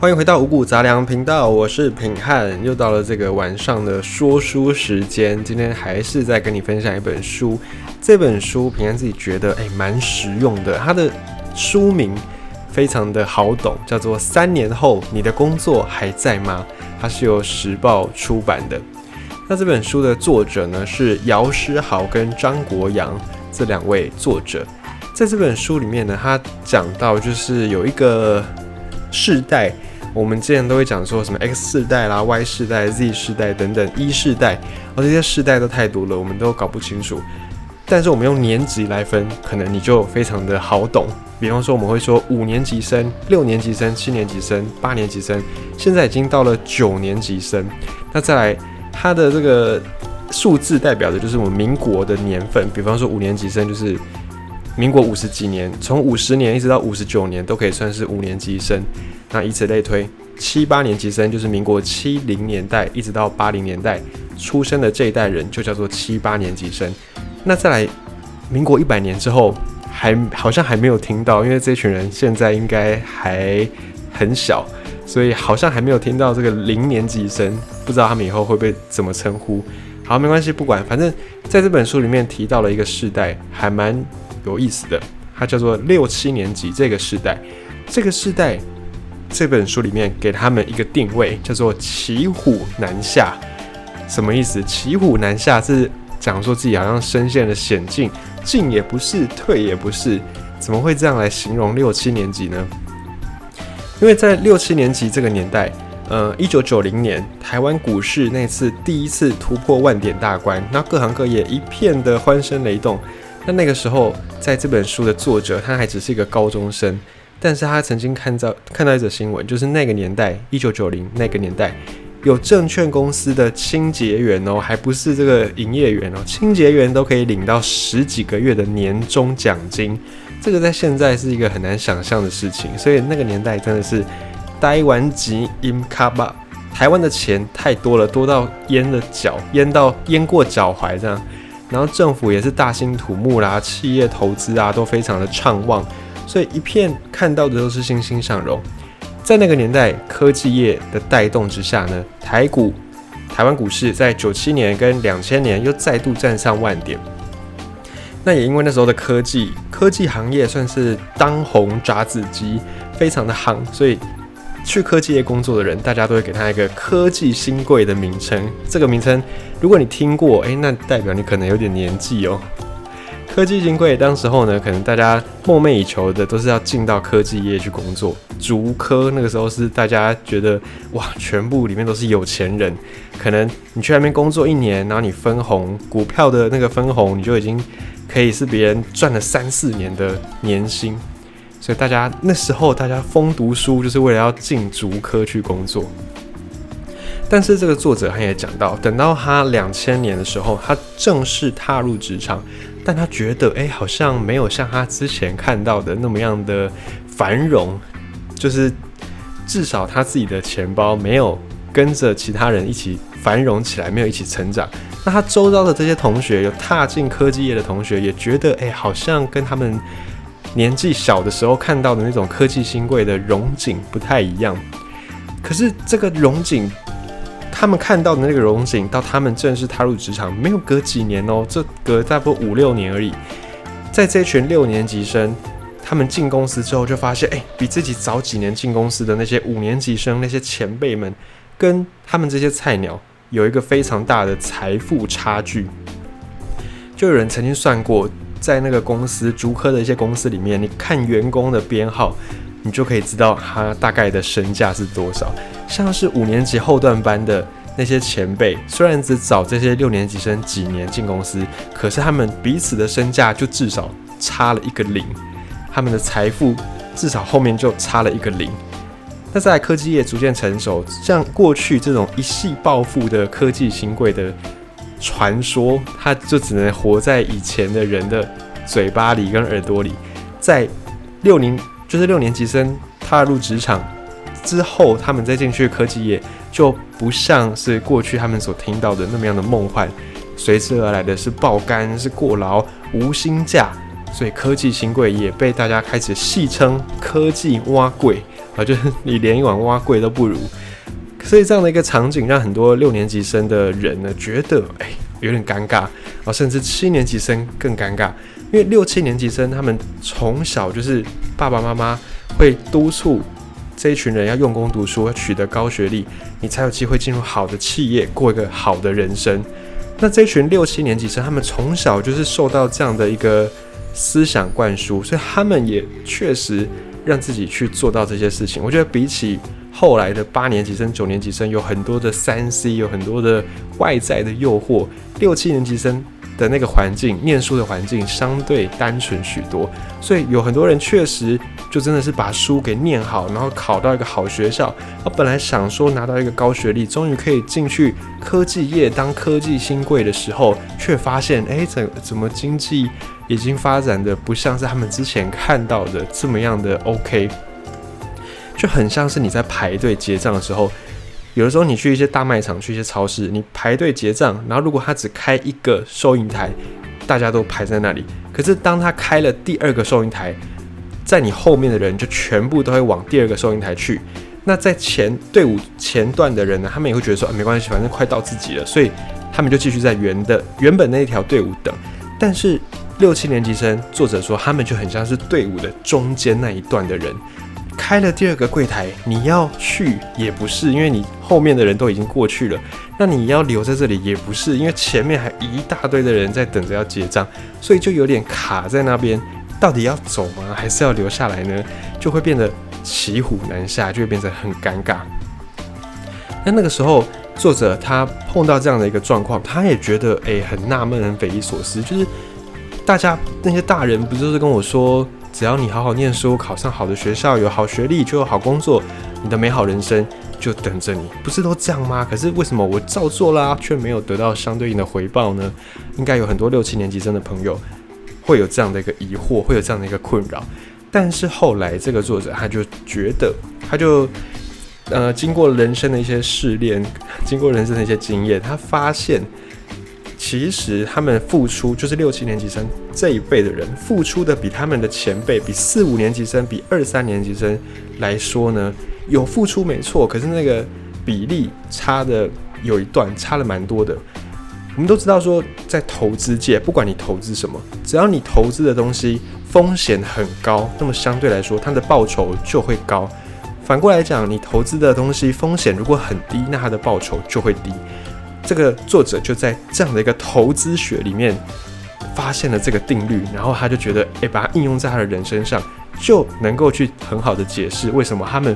欢迎回到五谷杂粮频道，我是品汉，又到了这个晚上的说书时间。今天还是在跟你分享一本书，这本书平安自己觉得哎蛮实用的，它的书名非常的好懂，叫做《三年后你的工作还在吗》，它是由时报出版的。那这本书的作者呢是姚诗豪跟张国阳这两位作者，在这本书里面呢，他讲到就是有一个世代。我们之前都会讲说什么 X 世代啦、Y 世代、Z 世代等等一世代，而这些世代都太多了，我们都搞不清楚。但是我们用年级来分，可能你就非常的好懂。比方说，我们会说五年级生、六年级生、七年级生、八年级生，现在已经到了九年级生。那再来，它的这个数字代表的就是我们民国的年份。比方说，五年级生就是民国五十几年，从五十年一直到五十九年都可以算是五年级生。那以此类推，七八年级生就是民国七零年代一直到八零年代出生的这一代人，就叫做七八年级生。那再来，民国一百年之后，还好像还没有听到，因为这群人现在应该还很小，所以好像还没有听到这个零年级生，不知道他们以后会被怎么称呼。好，没关系，不管，反正在这本书里面提到了一个世代，还蛮有意思的，它叫做六七年级这个世代，这个世代。这本书里面给他们一个定位，叫做“骑虎难下”。什么意思？“骑虎难下”是讲说自己好像身陷了险境，进也不是，退也不是，怎么会这样来形容六七年级呢？因为在六七年级这个年代，呃，一九九零年台湾股市那次第一次突破万点大关，那各行各业一片的欢声雷动。那那个时候，在这本书的作者他还只是一个高中生。但是他曾经看到看到一则新闻，就是那个年代，一九九零那个年代，有证券公司的清洁员哦，还不是这个营业员哦，清洁员都可以领到十几个月的年终奖金，这个在现在是一个很难想象的事情。所以那个年代真的是呆完吉 in 卡巴，台湾的钱太多了，多到淹了脚，淹到淹过脚踝这样。然后政府也是大兴土木啦，企业投资啊都非常的畅旺。所以一片看到的都是欣欣向荣，在那个年代科技业的带动之下呢，台股、台湾股市在九七年跟两千年又再度站上万点。那也因为那时候的科技科技行业算是当红炸子鸡，非常的夯，所以去科技业工作的人，大家都会给他一个科技新贵的名称。这个名称如果你听过，诶，那代表你可能有点年纪哦。科技新贵，当时候呢，可能大家梦寐以求的都是要进到科技业去工作。竹科那个时候是大家觉得哇，全部里面都是有钱人，可能你去那边工作一年，然后你分红，股票的那个分红，你就已经可以是别人赚了三四年的年薪。所以大家那时候大家疯读书，就是为了要进竹科去工作。但是这个作者他也讲到，等到他两千年的时候，他正式踏入职场。但他觉得，哎，好像没有像他之前看到的那么样的繁荣，就是至少他自己的钱包没有跟着其他人一起繁荣起来，没有一起成长。那他周遭的这些同学，有踏进科技业的同学，也觉得，哎，好像跟他们年纪小的时候看到的那种科技新贵的荣景不太一样。可是这个荣景。他们看到的那个荣景，到他们正式踏入职场，没有隔几年哦，这隔大概五六年而已。在这群六年级生，他们进公司之后，就发现，哎，比自己早几年进公司的那些五年级生、那些前辈们，跟他们这些菜鸟有一个非常大的财富差距。就有人曾经算过，在那个公司竹科的一些公司里面，你看员工的编号。你就可以知道他大概的身价是多少。像是五年级后段班的那些前辈，虽然只找这些六年级生几年进公司，可是他们彼此的身价就至少差了一个零，他们的财富至少后面就差了一个零。那在科技业逐渐成熟，像过去这种一系暴富的科技新贵的传说，他就只能活在以前的人的嘴巴里跟耳朵里，在六零。就是六年级生踏入职场之后，他们再进去科技业，就不像是过去他们所听到的那么样的梦幻，随之而来的是爆肝、是过劳、无薪假，所以科技新贵也被大家开始戏称科技挖贵，啊，就是你连一碗蛙贵都不如。所以这样的一个场景，让很多六年级生的人呢觉得，哎，有点尴尬啊，甚至七年级生更尴尬，因为六七年级生他们从小就是爸爸妈妈会督促这一群人要用功读书，取得高学历，你才有机会进入好的企业，过一个好的人生。那这群六七年级生，他们从小就是受到这样的一个思想灌输，所以他们也确实让自己去做到这些事情。我觉得比起后来的八年级生、九年级生，有很多的三 C，有很多的外在的诱惑，六七年级生。的那个环境，念书的环境相对单纯许多，所以有很多人确实就真的是把书给念好，然后考到一个好学校。他本来想说拿到一个高学历，终于可以进去科技业当科技新贵的时候，却发现，哎，怎怎么经济已经发展的不像是他们之前看到的这么样的 OK，就很像是你在排队结账的时候。有的时候你去一些大卖场，去一些超市，你排队结账，然后如果他只开一个收银台，大家都排在那里。可是当他开了第二个收银台，在你后面的人就全部都会往第二个收银台去。那在前队伍前段的人呢，他们也会觉得说，没关系，反正快到自己了，所以他们就继续在原的原本那一条队伍等。但是六七年级生，作者说他们就很像是队伍的中间那一段的人。开了第二个柜台，你要去也不是，因为你后面的人都已经过去了。那你要留在这里也不是，因为前面还一大堆的人在等着要结账，所以就有点卡在那边。到底要走吗？还是要留下来呢？就会变得骑虎难下，就会变得很尴尬。那那个时候，作者他碰到这样的一个状况，他也觉得诶很纳闷，很匪夷所思。就是大家那些大人不就是跟我说？只要你好好念书，考上好的学校，有好学历，就有好工作，你的美好人生就等着你，不是都这样吗？可是为什么我照做啦，却没有得到相对应的回报呢？应该有很多六七年级生的朋友会有这样的一个疑惑，会有这样的一个困扰。但是后来这个作者他就觉得，他就呃经过人生的一些试炼，经过人生的一些经验，他发现。其实他们付出，就是六七年级生这一辈的人付出的比他们的前辈，比四五年级生，比二三年级生来说呢，有付出没错，可是那个比例差的有一段差了蛮多的。我们都知道说，在投资界，不管你投资什么，只要你投资的东西风险很高，那么相对来说它的报酬就会高。反过来讲，你投资的东西风险如果很低，那它的报酬就会低。这个作者就在这样的一个投资学里面发现了这个定律，然后他就觉得，诶，把它应用在他的人身上，就能够去很好的解释为什么他们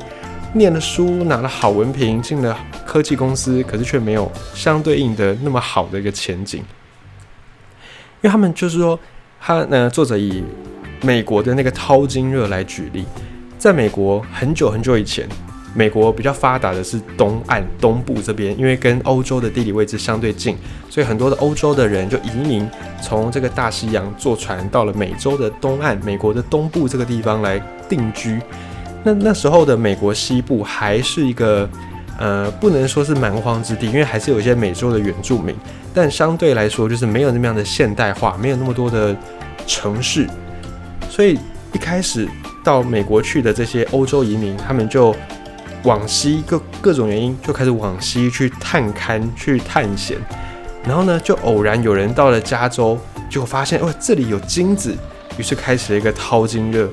念了书，拿了好文凭，进了科技公司，可是却没有相对应的那么好的一个前景。因为他们就是说，他呢，作者以美国的那个淘金热来举例，在美国很久很久以前。美国比较发达的是东岸东部这边，因为跟欧洲的地理位置相对近，所以很多的欧洲的人就移民从这个大西洋坐船到了美洲的东岸，美国的东部这个地方来定居。那那时候的美国西部还是一个呃，不能说是蛮荒之地，因为还是有一些美洲的原住民，但相对来说就是没有那么样的现代化，没有那么多的城市，所以一开始到美国去的这些欧洲移民，他们就。往西各各种原因就开始往西去探勘、去探险，然后呢，就偶然有人到了加州，结果发现哦这里有金子，于是开始了一个淘金热，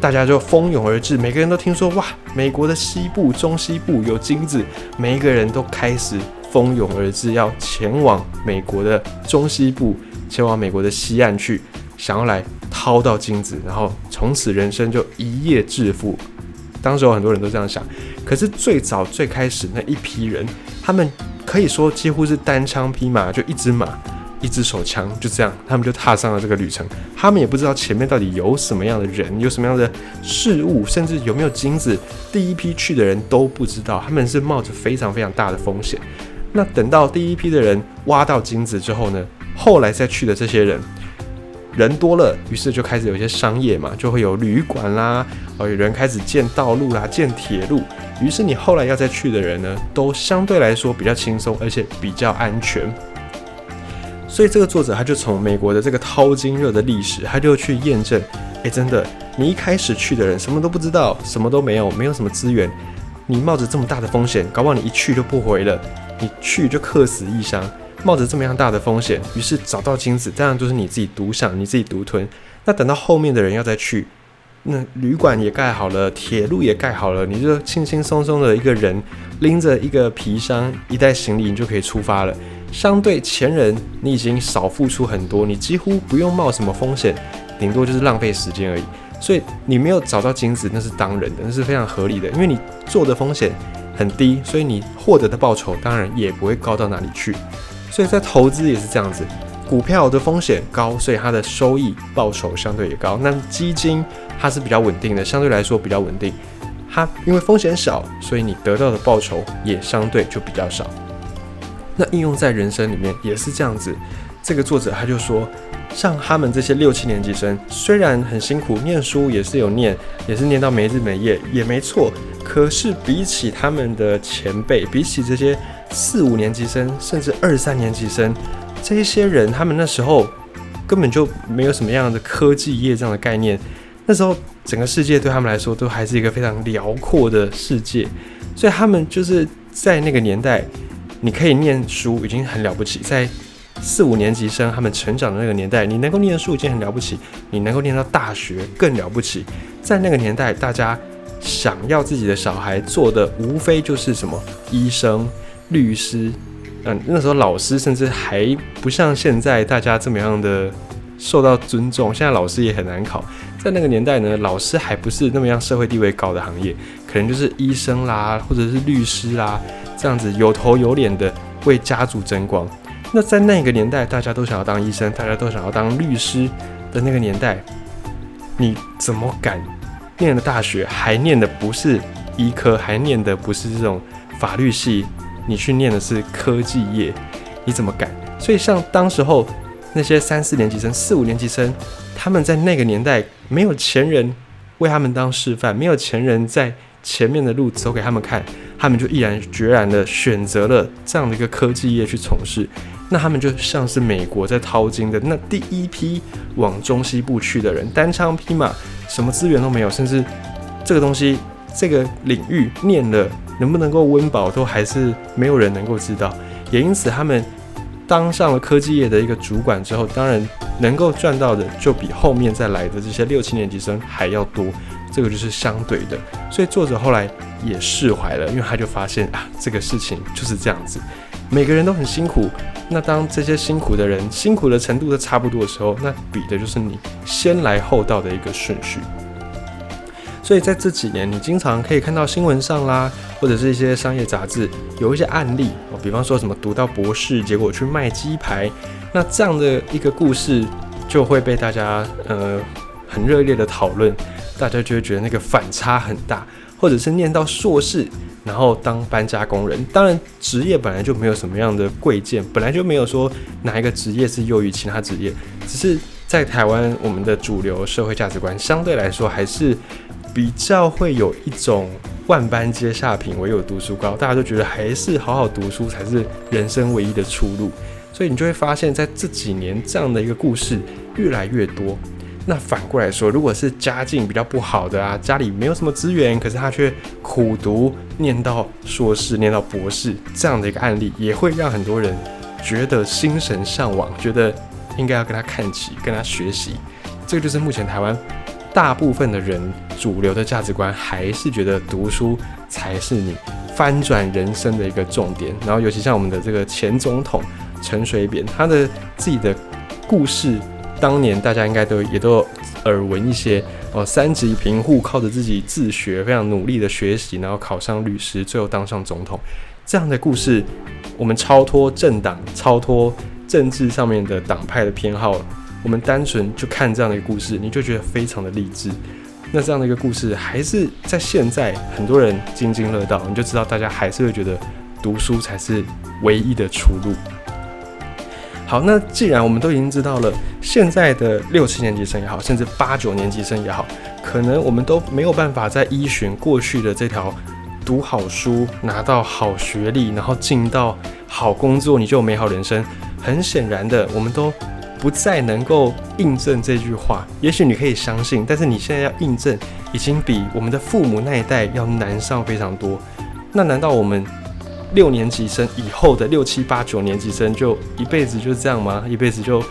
大家就蜂拥而至，每个人都听说哇，美国的西部、中西部有金子，每一个人都开始蜂拥而至，要前往美国的中西部，前往美国的西岸去，想要来掏到金子，然后从此人生就一夜致富。当时有很多人都这样想，可是最早最开始那一批人，他们可以说几乎是单枪匹马，就一只马，一支手枪，就这样，他们就踏上了这个旅程。他们也不知道前面到底有什么样的人，有什么样的事物，甚至有没有金子。第一批去的人都不知道，他们是冒着非常非常大的风险。那等到第一批的人挖到金子之后呢，后来再去的这些人。人多了，于是就开始有一些商业嘛，就会有旅馆啦，哦，有人开始建道路啦，建铁路。于是你后来要再去的人呢，都相对来说比较轻松，而且比较安全。所以这个作者他就从美国的这个淘金热的历史，他就去验证，哎，真的你一开始去的人什么都不知道，什么都没有，没有什么资源，你冒着这么大的风险，搞不好你一去就不回了，你去就客死异乡。冒着这么样大的风险，于是找到金子，这样就是你自己独享，你自己独吞。那等到后面的人要再去，那旅馆也盖好了，铁路也盖好了，你就轻轻松松的一个人拎着一个皮箱、一袋行李，你就可以出发了。相对前人，你已经少付出很多，你几乎不用冒什么风险，顶多就是浪费时间而已。所以你没有找到金子，那是当然的，那是非常合理的，因为你做的风险很低，所以你获得的报酬当然也不会高到哪里去。所以在投资也是这样子，股票的风险高，所以它的收益报酬相对也高。那基金它是比较稳定的，相对来说比较稳定。它因为风险小，所以你得到的报酬也相对就比较少。那应用在人生里面也是这样子。这个作者他就说，像他们这些六七年级生，虽然很辛苦，念书也是有念，也是念到没日没夜，也没错。可是比起他们的前辈，比起这些。四五年级生，甚至二三年级生，这一些人，他们那时候根本就没有什么样的科技业这样的概念。那时候，整个世界对他们来说都还是一个非常辽阔的世界，所以他们就是在那个年代，你可以念书已经很了不起。在四五年级生他们成长的那个年代，你能够念书已经很了不起，你能够念到大学更了不起。在那个年代，大家想要自己的小孩做的，无非就是什么医生。律师，嗯，那时候老师甚至还不像现在大家这么样的受到尊重。现在老师也很难考，在那个年代呢，老师还不是那么样社会地位高的行业，可能就是医生啦，或者是律师啦，这样子有头有脸的为家族争光。那在那个年代，大家都想要当医生，大家都想要当律师的那个年代，你怎么敢念了大学还念的不是医科，还念的不是这种法律系？你去念的是科技业，你怎么敢？所以像当时候那些三四年级生、四五年级生，他们在那个年代没有前人为他们当示范，没有前人在前面的路走给他们看，他们就毅然决然的选择了这样的一个科技业去从事。那他们就像是美国在淘金的那第一批往中西部去的人，单枪匹马，什么资源都没有，甚至这个东西。这个领域念了能不能够温饱，都还是没有人能够知道。也因此，他们当上了科技业的一个主管之后，当然能够赚到的就比后面再来的这些六七年级生还要多。这个就是相对的。所以作者后来也释怀了，因为他就发现啊，这个事情就是这样子，每个人都很辛苦。那当这些辛苦的人辛苦的程度都差不多的时候，那比的就是你先来后到的一个顺序。所以在这几年，你经常可以看到新闻上啦，或者是一些商业杂志有一些案例哦，比方说什么读到博士，结果去卖鸡排，那这样的一个故事就会被大家呃很热烈的讨论，大家就会觉得那个反差很大，或者是念到硕士，然后当搬家工人，当然职业本来就没有什么样的贵贱，本来就没有说哪一个职业是优于其他职业，只是在台湾我们的主流社会价值观相对来说还是。比较会有一种万般皆下品，唯有读书高，大家都觉得还是好好读书才是人生唯一的出路，所以你就会发现，在这几年这样的一个故事越来越多。那反过来说，如果是家境比较不好的啊，家里没有什么资源，可是他却苦读念到硕士、念到博士这样的一个案例，也会让很多人觉得心神向往，觉得应该要跟他看齐，跟他学习。这个就是目前台湾。大部分的人主流的价值观还是觉得读书才是你翻转人生的一个重点。然后，尤其像我们的这个前总统陈水扁，他的自己的故事，当年大家应该都也都耳闻一些哦。三级贫户靠着自己自学，非常努力的学习，然后考上律师，最后当上总统，这样的故事，我们超脱政党，超脱政治上面的党派的偏好。我们单纯就看这样的一个故事，你就觉得非常的励志。那这样的一个故事，还是在现在很多人津津乐道，你就知道大家还是会觉得读书才是唯一的出路。好，那既然我们都已经知道了，现在的六七年级生也好，甚至八九年级生也好，可能我们都没有办法再依循过去的这条读好书、拿到好学历，然后进到好工作，你就有美好人生。很显然的，我们都。不再能够印证这句话。也许你可以相信，但是你现在要印证，已经比我们的父母那一代要难上非常多。那难道我们六年级生以后的六七八九年级生就一辈子就这样吗？一辈子就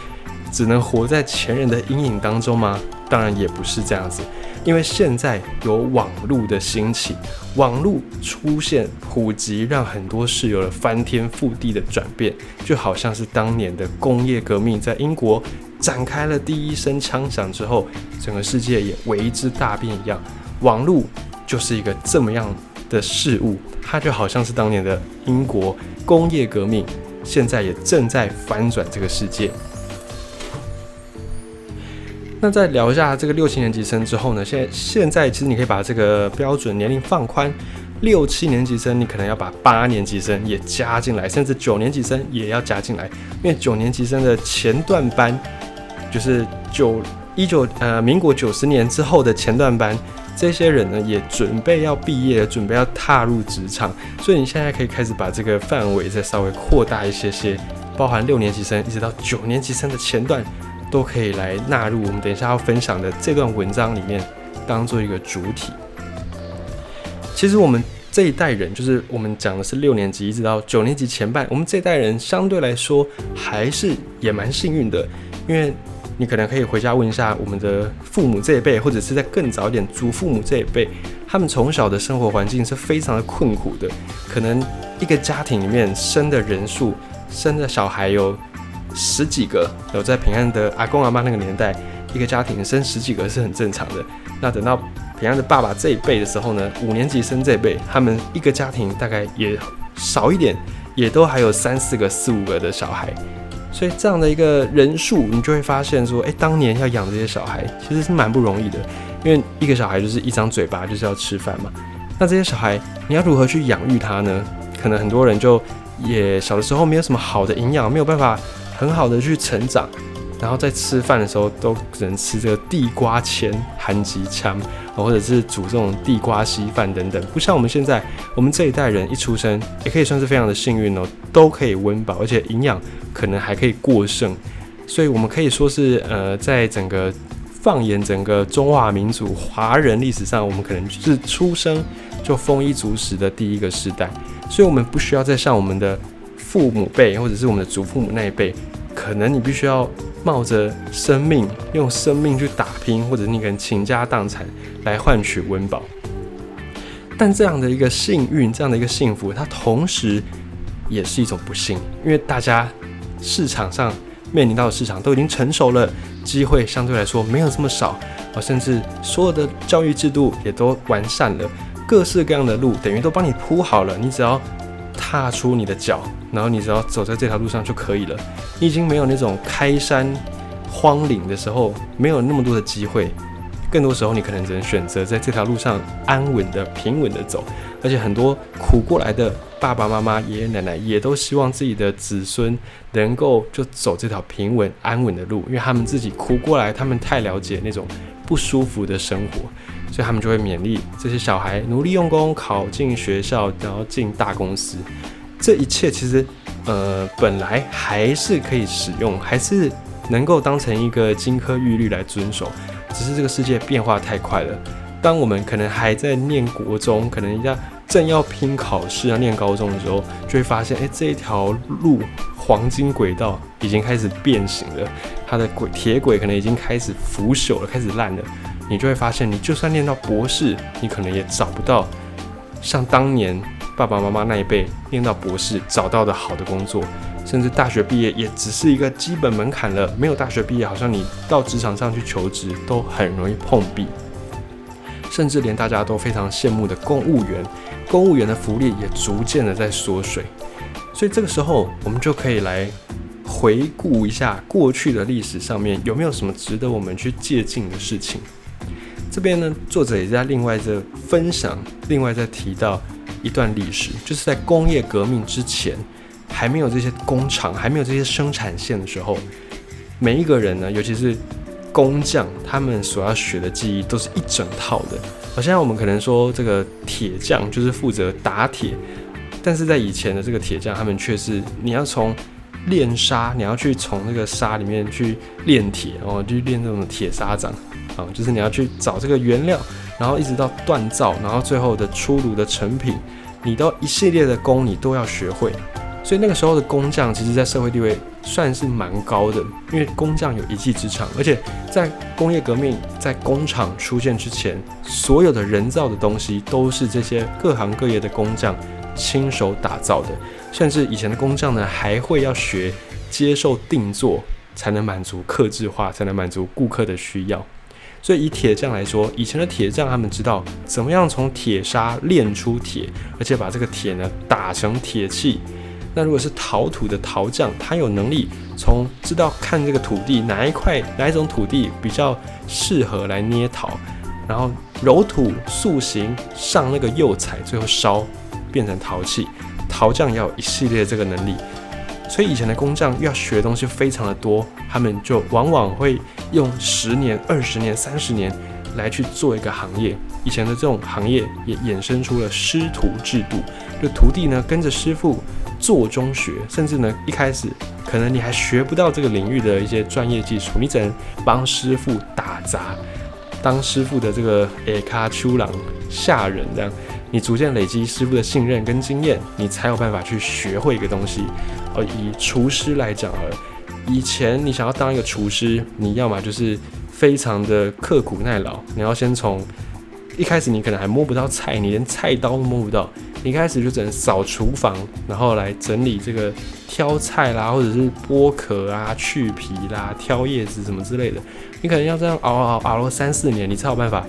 只能活在前人的阴影当中吗？当然也不是这样子。因为现在有网络的兴起，网络出现普及，让很多事有了翻天覆地的转变，就好像是当年的工业革命在英国展开了第一声枪响之后，整个世界也为之大变一样。网络就是一个这么样的事物，它就好像是当年的英国工业革命，现在也正在翻转这个世界。那再聊一下这个六七年级生之后呢？现现在其实你可以把这个标准年龄放宽，六七年级生你可能要把八年级生也加进来，甚至九年级生也要加进来，因为九年级生的前段班就是九一九呃民国九十年之后的前段班，这些人呢也准备要毕业，准备要踏入职场，所以你现在可以开始把这个范围再稍微扩大一些些，包含六年级生一直到九年级生的前段。都可以来纳入我们等一下要分享的这段文章里面，当做一个主体。其实我们这一代人，就是我们讲的是六年级一直到九年级前半，我们这一代人相对来说还是也蛮幸运的，因为你可能可以回家问一下我们的父母这一辈，或者是在更早一点祖父母这一辈，他们从小的生活环境是非常的困苦的，可能一个家庭里面生的人数，生的小孩有。十几个有在平安的阿公阿妈那个年代，一个家庭生十几个是很正常的。那等到平安的爸爸这一辈的时候呢，五年级生这一辈，他们一个家庭大概也少一点，也都还有三四个、四五个的小孩。所以这样的一个人数，你就会发现说，哎，当年要养这些小孩其实是蛮不容易的，因为一个小孩就是一张嘴巴，就是要吃饭嘛。那这些小孩你要如何去养育他呢？可能很多人就也小的时候没有什么好的营养，没有办法。很好的去成长，然后在吃饭的时候都只能吃这个地瓜签、韩吉枪，或者是煮这种地瓜稀饭等等。不像我们现在，我们这一代人一出生也可以算是非常的幸运哦，都可以温饱，而且营养可能还可以过剩。所以我们可以说是，呃，在整个放眼整个中华民族华人历史上，我们可能是出生就丰衣足食的第一个时代。所以，我们不需要再像我们的。父母辈或者是我们的祖父母那一辈，可能你必须要冒着生命，用生命去打拼，或者你可能倾家荡产来换取温饱。但这样的一个幸运，这样的一个幸福，它同时也是一种不幸，因为大家市场上面临到的市场都已经成熟了，机会相对来说没有这么少啊，甚至所有的教育制度也都完善了，各式各样的路等于都帮你铺好了，你只要。踏出你的脚，然后你只要走在这条路上就可以了。你已经没有那种开山荒岭的时候，没有那么多的机会。更多时候，你可能只能选择在这条路上安稳的、平稳的走。而且很多苦过来的爸爸妈妈、爷爷奶奶也都希望自己的子孙能够就走这条平稳安稳的路，因为他们自己苦过来，他们太了解那种不舒服的生活。所以他们就会勉励这些小孩努力用功，考进学校，然后进大公司。这一切其实，呃，本来还是可以使用，还是能够当成一个金科玉律来遵守。只是这个世界变化太快了。当我们可能还在念国中，可能要正要拼考试要念高中的时候，就会发现，哎，这一条路黄金轨道已经开始变形了，它的轨铁轨可能已经开始腐朽了，开始烂了。你就会发现，你就算念到博士，你可能也找不到像当年爸爸妈妈那一辈念到博士找到的好的工作，甚至大学毕业也只是一个基本门槛了。没有大学毕业，好像你到职场上去求职都很容易碰壁，甚至连大家都非常羡慕的公务员，公务员的福利也逐渐的在缩水。所以这个时候，我们就可以来回顾一下过去的历史上面有没有什么值得我们去借鉴的事情。这边呢，作者也在另外在分享，另外在提到一段历史，就是在工业革命之前，还没有这些工厂，还没有这些生产线的时候，每一个人呢，尤其是工匠，他们所要学的技艺都是一整套的。而现在我们可能说这个铁匠就是负责打铁，但是在以前的这个铁匠，他们却是你要从炼沙，你要去从那个沙里面去炼铁，然后去练这种铁砂掌，啊，就是你要去找这个原料，然后一直到锻造，然后最后的出炉的成品，你都一系列的工你都要学会。所以那个时候的工匠，其实在社会地位算是蛮高的，因为工匠有一技之长，而且在工业革命在工厂出现之前，所有的人造的东西都是这些各行各业的工匠亲手打造的。甚至以前的工匠呢，还会要学接受定做，才能满足刻制化，才能满足顾客的需要。所以以铁匠来说，以前的铁匠他们知道怎么样从铁砂炼出铁，而且把这个铁呢打成铁器。那如果是陶土的陶匠，他有能力从知道看这个土地哪一块哪一种土地比较适合来捏陶，然后揉土塑形上那个釉彩，最后烧变成陶器。陶匠要有一系列这个能力，所以以前的工匠要学的东西非常的多，他们就往往会用十年、二十年、三十年来去做一个行业。以前的这种行业也衍生出了师徒制度，就徒弟呢跟着师傅做中学，甚至呢一开始可能你还学不到这个领域的一些专业技术，你只能帮师傅打杂，当师傅的这个诶卡丘郎下人这样。你逐渐累积师傅的信任跟经验，你才有办法去学会一个东西。而以厨师来讲，呃，以前你想要当一个厨师，你要么就是非常的刻苦耐劳，你要先从一开始你可能还摸不到菜，你连菜刀都摸不到，你一开始就只能扫厨房，然后来整理这个挑菜啦，或者是剥壳啊、去皮啦、挑叶子什么之类的，你可能要这样熬熬熬了三四年，你才有办法。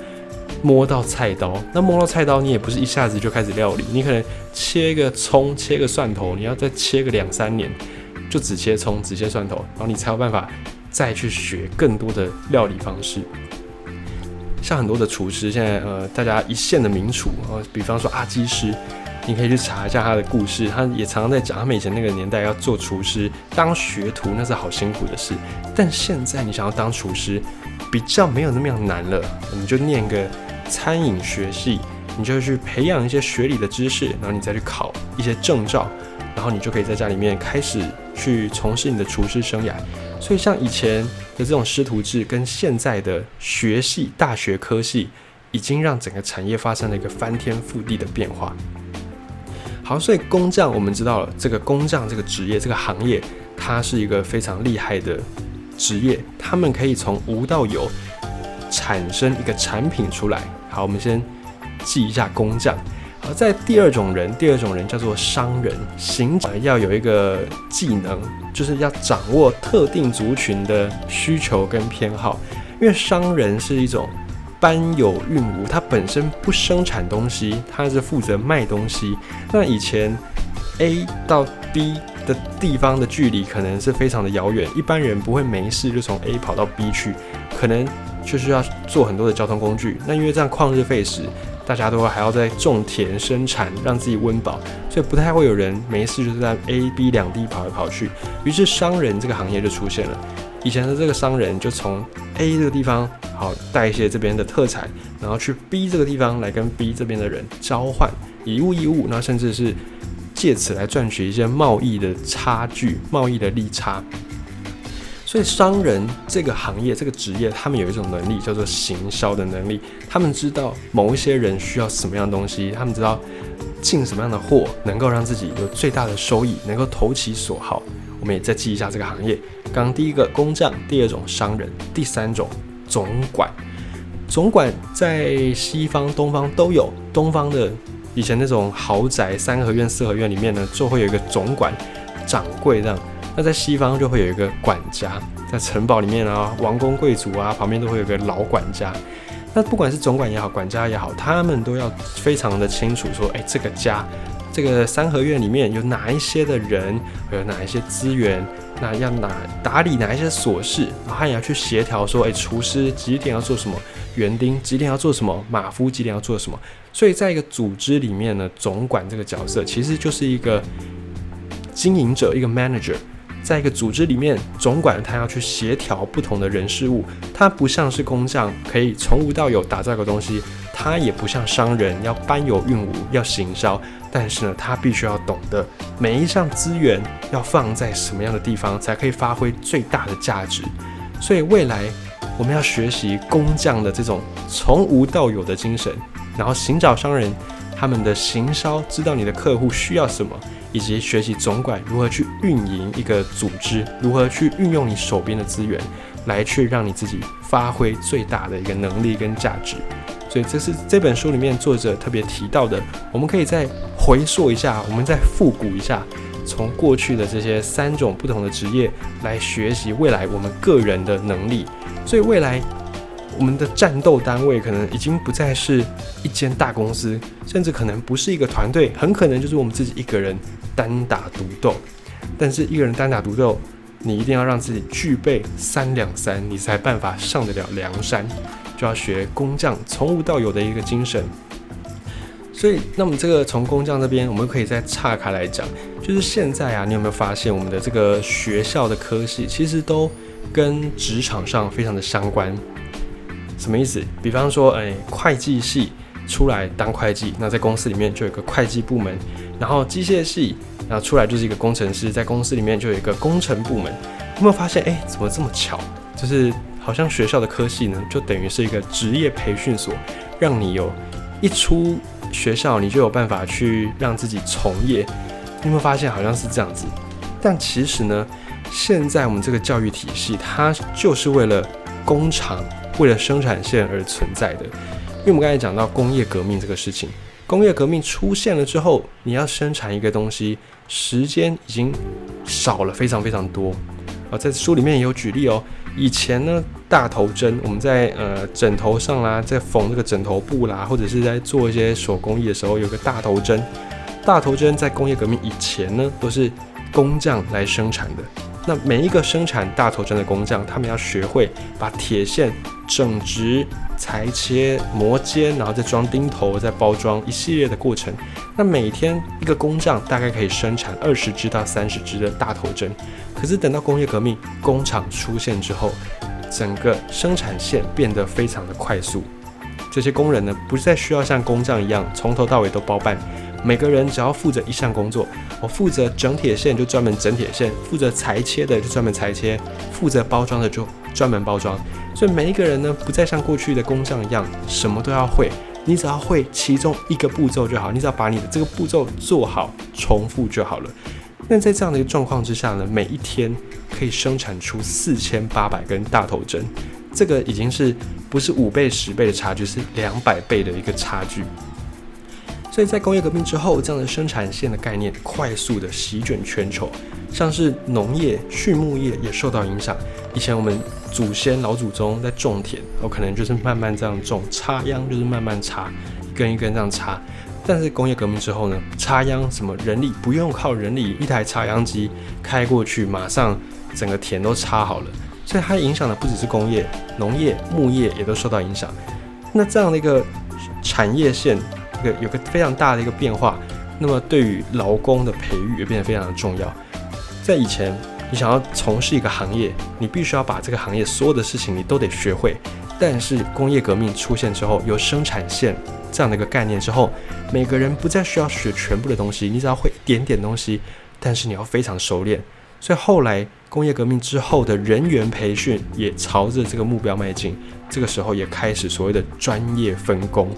摸到菜刀，那摸到菜刀，你也不是一下子就开始料理，你可能切个葱，切个蒜头，你要再切个两三年，就只切葱，只切蒜头，然后你才有办法再去学更多的料理方式。像很多的厨师，现在呃，大家一线的名厨，呃，比方说阿基师，你可以去查一下他的故事，他也常常在讲，他们以前那个年代要做厨师，当学徒那是好辛苦的事，但现在你想要当厨师，比较没有那么样难了，你就念个。餐饮学系，你就去培养一些学理的知识，然后你再去考一些证照，然后你就可以在家里面开始去从事你的厨师生涯。所以，像以前的这种师徒制，跟现在的学系、大学科系，已经让整个产业发生了一个翻天覆地的变化。好，所以工匠，我们知道了这个工匠这个职业、这个行业，它是一个非常厉害的职业，他们可以从无到有。产生一个产品出来，好，我们先记一下工匠。好，在第二种人，第二种人叫做商人，行者要有一个技能，就是要掌握特定族群的需求跟偏好。因为商人是一种搬有运无，他本身不生产东西，他是负责卖东西。那以前 A 到 B 的地方的距离可能是非常的遥远，一般人不会没事就从 A 跑到 B 去，可能。就是要做很多的交通工具，那因为这样旷日费时，大家都还要在种田生产，让自己温饱，所以不太会有人没事就是在 A、B 两地跑来跑去。于是商人这个行业就出现了。以前的这个商人就从 A 这个地方好带一些这边的特产，然后去 B 这个地方来跟 B 这边的人交换以物易物，那甚至是借此来赚取一些贸易的差距、贸易的利差。所以，商人这个行业、这个职业，他们有一种能力叫做行销的能力。他们知道某一些人需要什么样的东西，他们知道进什么样的货能够让自己有最大的收益，能够投其所好。我们也再记一下这个行业。刚刚第一个工匠，第二种商人，第三种总管。总管在西方、东方都有。东方的以前那种豪宅三合院、四合院里面呢，就会有一个总管、掌柜这样。那在西方就会有一个管家，在城堡里面啊，王公贵族啊，旁边都会有个老管家。那不管是总管也好，管家也好，他们都要非常的清楚说，哎，这个家，这个三合院里面有哪一些的人，有哪一些资源，那要哪打理哪一些琐事，然后他也要去协调说，哎，厨师几点要做什么，园丁几点要做什么，马夫几点要做什么。所以在一个组织里面呢，总管这个角色其实就是一个经营者，一个 manager。在一个组织里面，总管他要去协调不同的人事物，他不像是工匠可以从无到有打造一个东西，他也不像商人要搬有运无要行销，但是呢，他必须要懂得每一项资源要放在什么样的地方，才可以发挥最大的价值。所以未来我们要学习工匠的这种从无到有的精神，然后寻找商人他们的行销，知道你的客户需要什么。以及学习总管如何去运营一个组织，如何去运用你手边的资源，来去让你自己发挥最大的一个能力跟价值。所以这是这本书里面作者特别提到的。我们可以再回溯一下，我们再复古一下，从过去的这些三种不同的职业来学习未来我们个人的能力。所以未来。我们的战斗单位可能已经不再是一间大公司，甚至可能不是一个团队，很可能就是我们自己一个人单打独斗。但是一个人单打独斗，你一定要让自己具备三两三，你才办法上得了梁山。就要学工匠从无到有的一个精神。所以，那么这个从工匠这边，我们可以再岔开来讲，就是现在啊，你有没有发现我们的这个学校的科系其实都跟职场上非常的相关？什么意思？比方说，哎，会计系出来当会计，那在公司里面就有个会计部门；然后机械系，然后出来就是一个工程师，在公司里面就有一个工程部门。有没有发现？哎，怎么这么巧？就是好像学校的科系呢，就等于是一个职业培训所，让你有一出学校，你就有办法去让自己从业。你有没有发现？好像是这样子。但其实呢，现在我们这个教育体系，它就是为了工厂。为了生产线而存在的，因为我们刚才讲到工业革命这个事情，工业革命出现了之后，你要生产一个东西，时间已经少了非常非常多啊。在书里面也有举例哦，以前呢，大头针，我们在呃枕头上啦，在缝这个枕头布啦，或者是在做一些手工艺的时候，有个大头针。大头针在工业革命以前呢，都是工匠来生产的。那每一个生产大头针的工匠，他们要学会把铁线整直、裁切、磨尖，然后再装钉头、再包装，一系列的过程。那每天一个工匠大概可以生产二十支到三十支的大头针。可是等到工业革命工厂出现之后，整个生产线变得非常的快速。这些工人呢，不再需要像工匠一样从头到尾都包办。每个人只要负责一项工作，我负责整铁线就专门整铁线，负责裁切的就专门裁切，负责包装的就专门包装。所以每一个人呢，不再像过去的工匠一样什么都要会，你只要会其中一个步骤就好，你只要把你的这个步骤做好，重复就好了。那在这样的一个状况之下呢，每一天可以生产出四千八百根大头针，这个已经是不是五倍、十倍的差距，是两百倍的一个差距。所以在工业革命之后，这样的生产线的概念快速的席卷全球，像是农业、畜牧业也受到影响。以前我们祖先老祖宗在种田，我可能就是慢慢这样种，插秧就是慢慢插，一根一根这样插。但是工业革命之后呢，插秧什么人力不用靠人力，一台插秧机开过去，马上整个田都插好了。所以它影响的不只是工业、农业、牧业也都受到影响。那这样的一个产业线。一个有个非常大的一个变化，那么对于劳工的培育也变得非常的重要。在以前，你想要从事一个行业，你必须要把这个行业所有的事情你都得学会。但是工业革命出现之后，有生产线这样的一个概念之后，每个人不再需要学全部的东西，你只要会一点点东西，但是你要非常熟练。所以后来工业革命之后的人员培训也朝着这个目标迈进，这个时候也开始所谓的专业分工。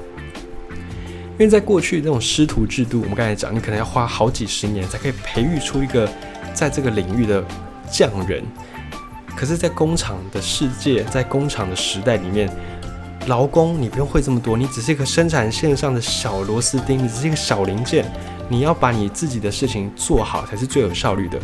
因为在过去这种师徒制度，我们刚才讲，你可能要花好几十年才可以培育出一个在这个领域的匠人。可是，在工厂的世界，在工厂的时代里面，劳工你不用会这么多，你只是一个生产线上的小螺丝钉，你只是一个小零件，你要把你自己的事情做好才是最有效率的。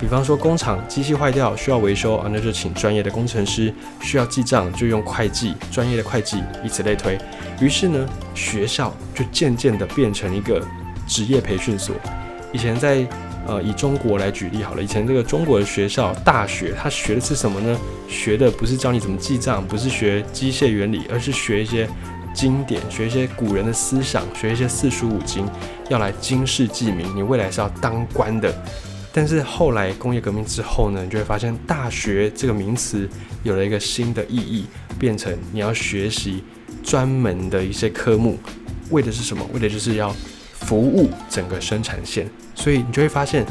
比方说，工厂机器坏掉需要维修啊，那就请专业的工程师；需要记账就用会计，专业的会计，以此类推。于是呢，学校就渐渐的变成一个职业培训所。以前在呃以中国来举例好了，以前这个中国的学校大学，他学的是什么呢？学的不是教你怎么记账，不是学机械原理，而是学一些经典，学一些古人的思想，学一些四书五经，要来经世济民。你未来是要当官的。但是后来工业革命之后呢，你就会发现大学这个名词有了一个新的意义，变成你要学习专门的一些科目，为的是什么？为的就是要服务整个生产线。所以你就会发现，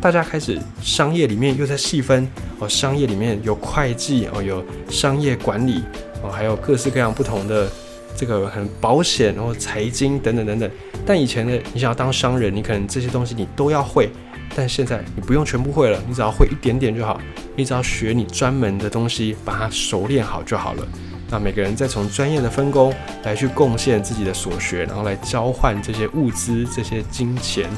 大家开始商业里面又在细分哦，商业里面有会计哦，有商业管理哦，还有各式各样不同的这个很保险，然后财经等等等等。但以前的，你想要当商人，你可能这些东西你都要会。但现在你不用全部会了，你只要会一点点就好。你只要学你专门的东西，把它熟练好就好了。那每个人再从专业的分工来去贡献自己的所学，然后来交换这些物资、这些金钱，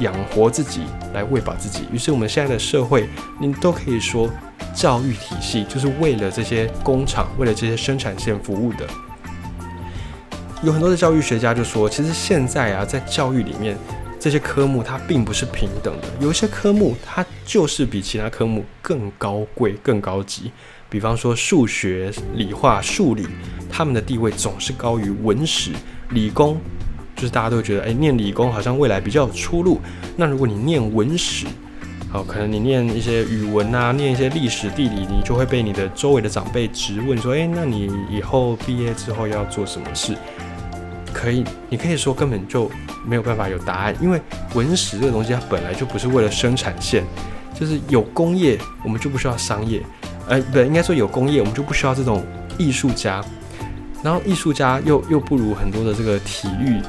养活自己，来喂饱自己。于是我们现在的社会，你都可以说，教育体系就是为了这些工厂、为了这些生产线服务的。有很多的教育学家就说，其实现在啊，在教育里面。这些科目它并不是平等的，有一些科目它就是比其他科目更高贵、更高级。比方说数学、理化、数理，他们的地位总是高于文史、理工。就是大家都觉得，哎，念理工好像未来比较有出路。那如果你念文史，好，可能你念一些语文啊，念一些历史、地理，你就会被你的周围的长辈质问说，哎，那你以后毕业之后要做什么事？可以，你可以说根本就没有办法有答案，因为文史这个东西它本来就不是为了生产线，就是有工业我们就不需要商业，呃，不，应该说有工业我们就不需要这种艺术家，然后艺术家又又不如很多的这个体育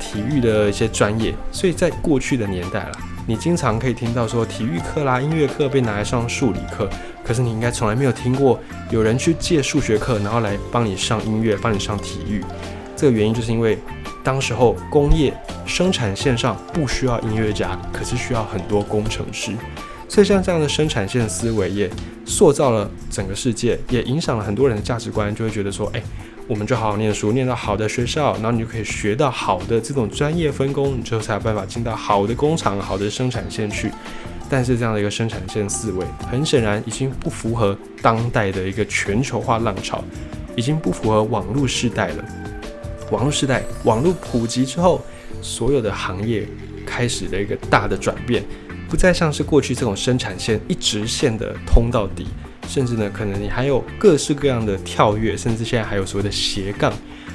体育的一些专业，所以在过去的年代了，你经常可以听到说体育课啦、音乐课被拿来上数理课，可是你应该从来没有听过有人去借数学课，然后来帮你上音乐、帮你上体育。这个原因就是因为，当时候工业生产线上不需要音乐家，可是需要很多工程师，所以像这样的生产线思维也塑造了整个世界，也影响了很多人的价值观，就会觉得说，哎，我们就好好念书，念到好的学校，然后你就可以学到好的这种专业分工，你之后才有办法进到好的工厂、好的生产线去。但是这样的一个生产线思维，很显然已经不符合当代的一个全球化浪潮，已经不符合网络时代了。网络时代，网络普及之后，所有的行业开始了一个大的转变，不再像是过去这种生产线一直线的通到底，甚至呢，可能你还有各式各样的跳跃，甚至现在还有所谓的斜杠。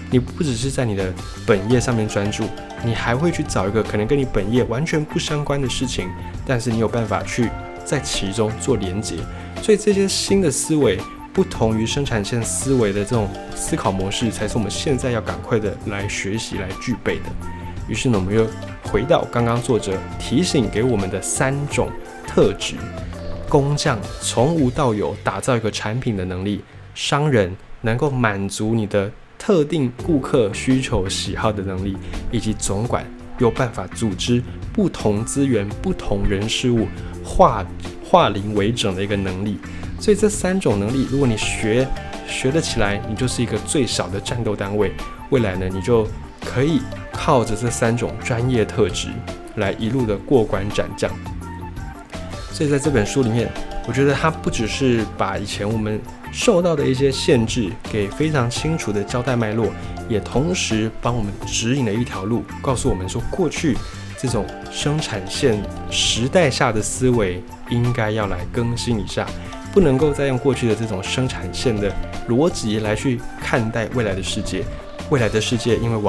你不只是在你的本业上面专注，你还会去找一个可能跟你本业完全不相关的事情，但是你有办法去在其中做连接。所以这些新的思维。不同于生产线思维的这种思考模式，才是我们现在要赶快的来学习、来具备的。于是呢，我们又回到刚刚作者提醒给我们的三种特质：工匠从无到有打造一个产品的能力；商人能够满足你的特定顾客需求喜好的能力；以及总管有办法组织不同资源、不同人事物化化零为整的一个能力。所以这三种能力，如果你学学得起来，你就是一个最小的战斗单位。未来呢，你就可以靠着这三种专业特质来一路的过关斩将。所以在这本书里面，我觉得它不只是把以前我们受到的一些限制给非常清楚的交代脉络，也同时帮我们指引了一条路，告诉我们说，过去这种生产线时代下的思维应该要来更新一下。不能够再用过去的这种生产线的逻辑来去看待未来的世界。未来的世界，因为网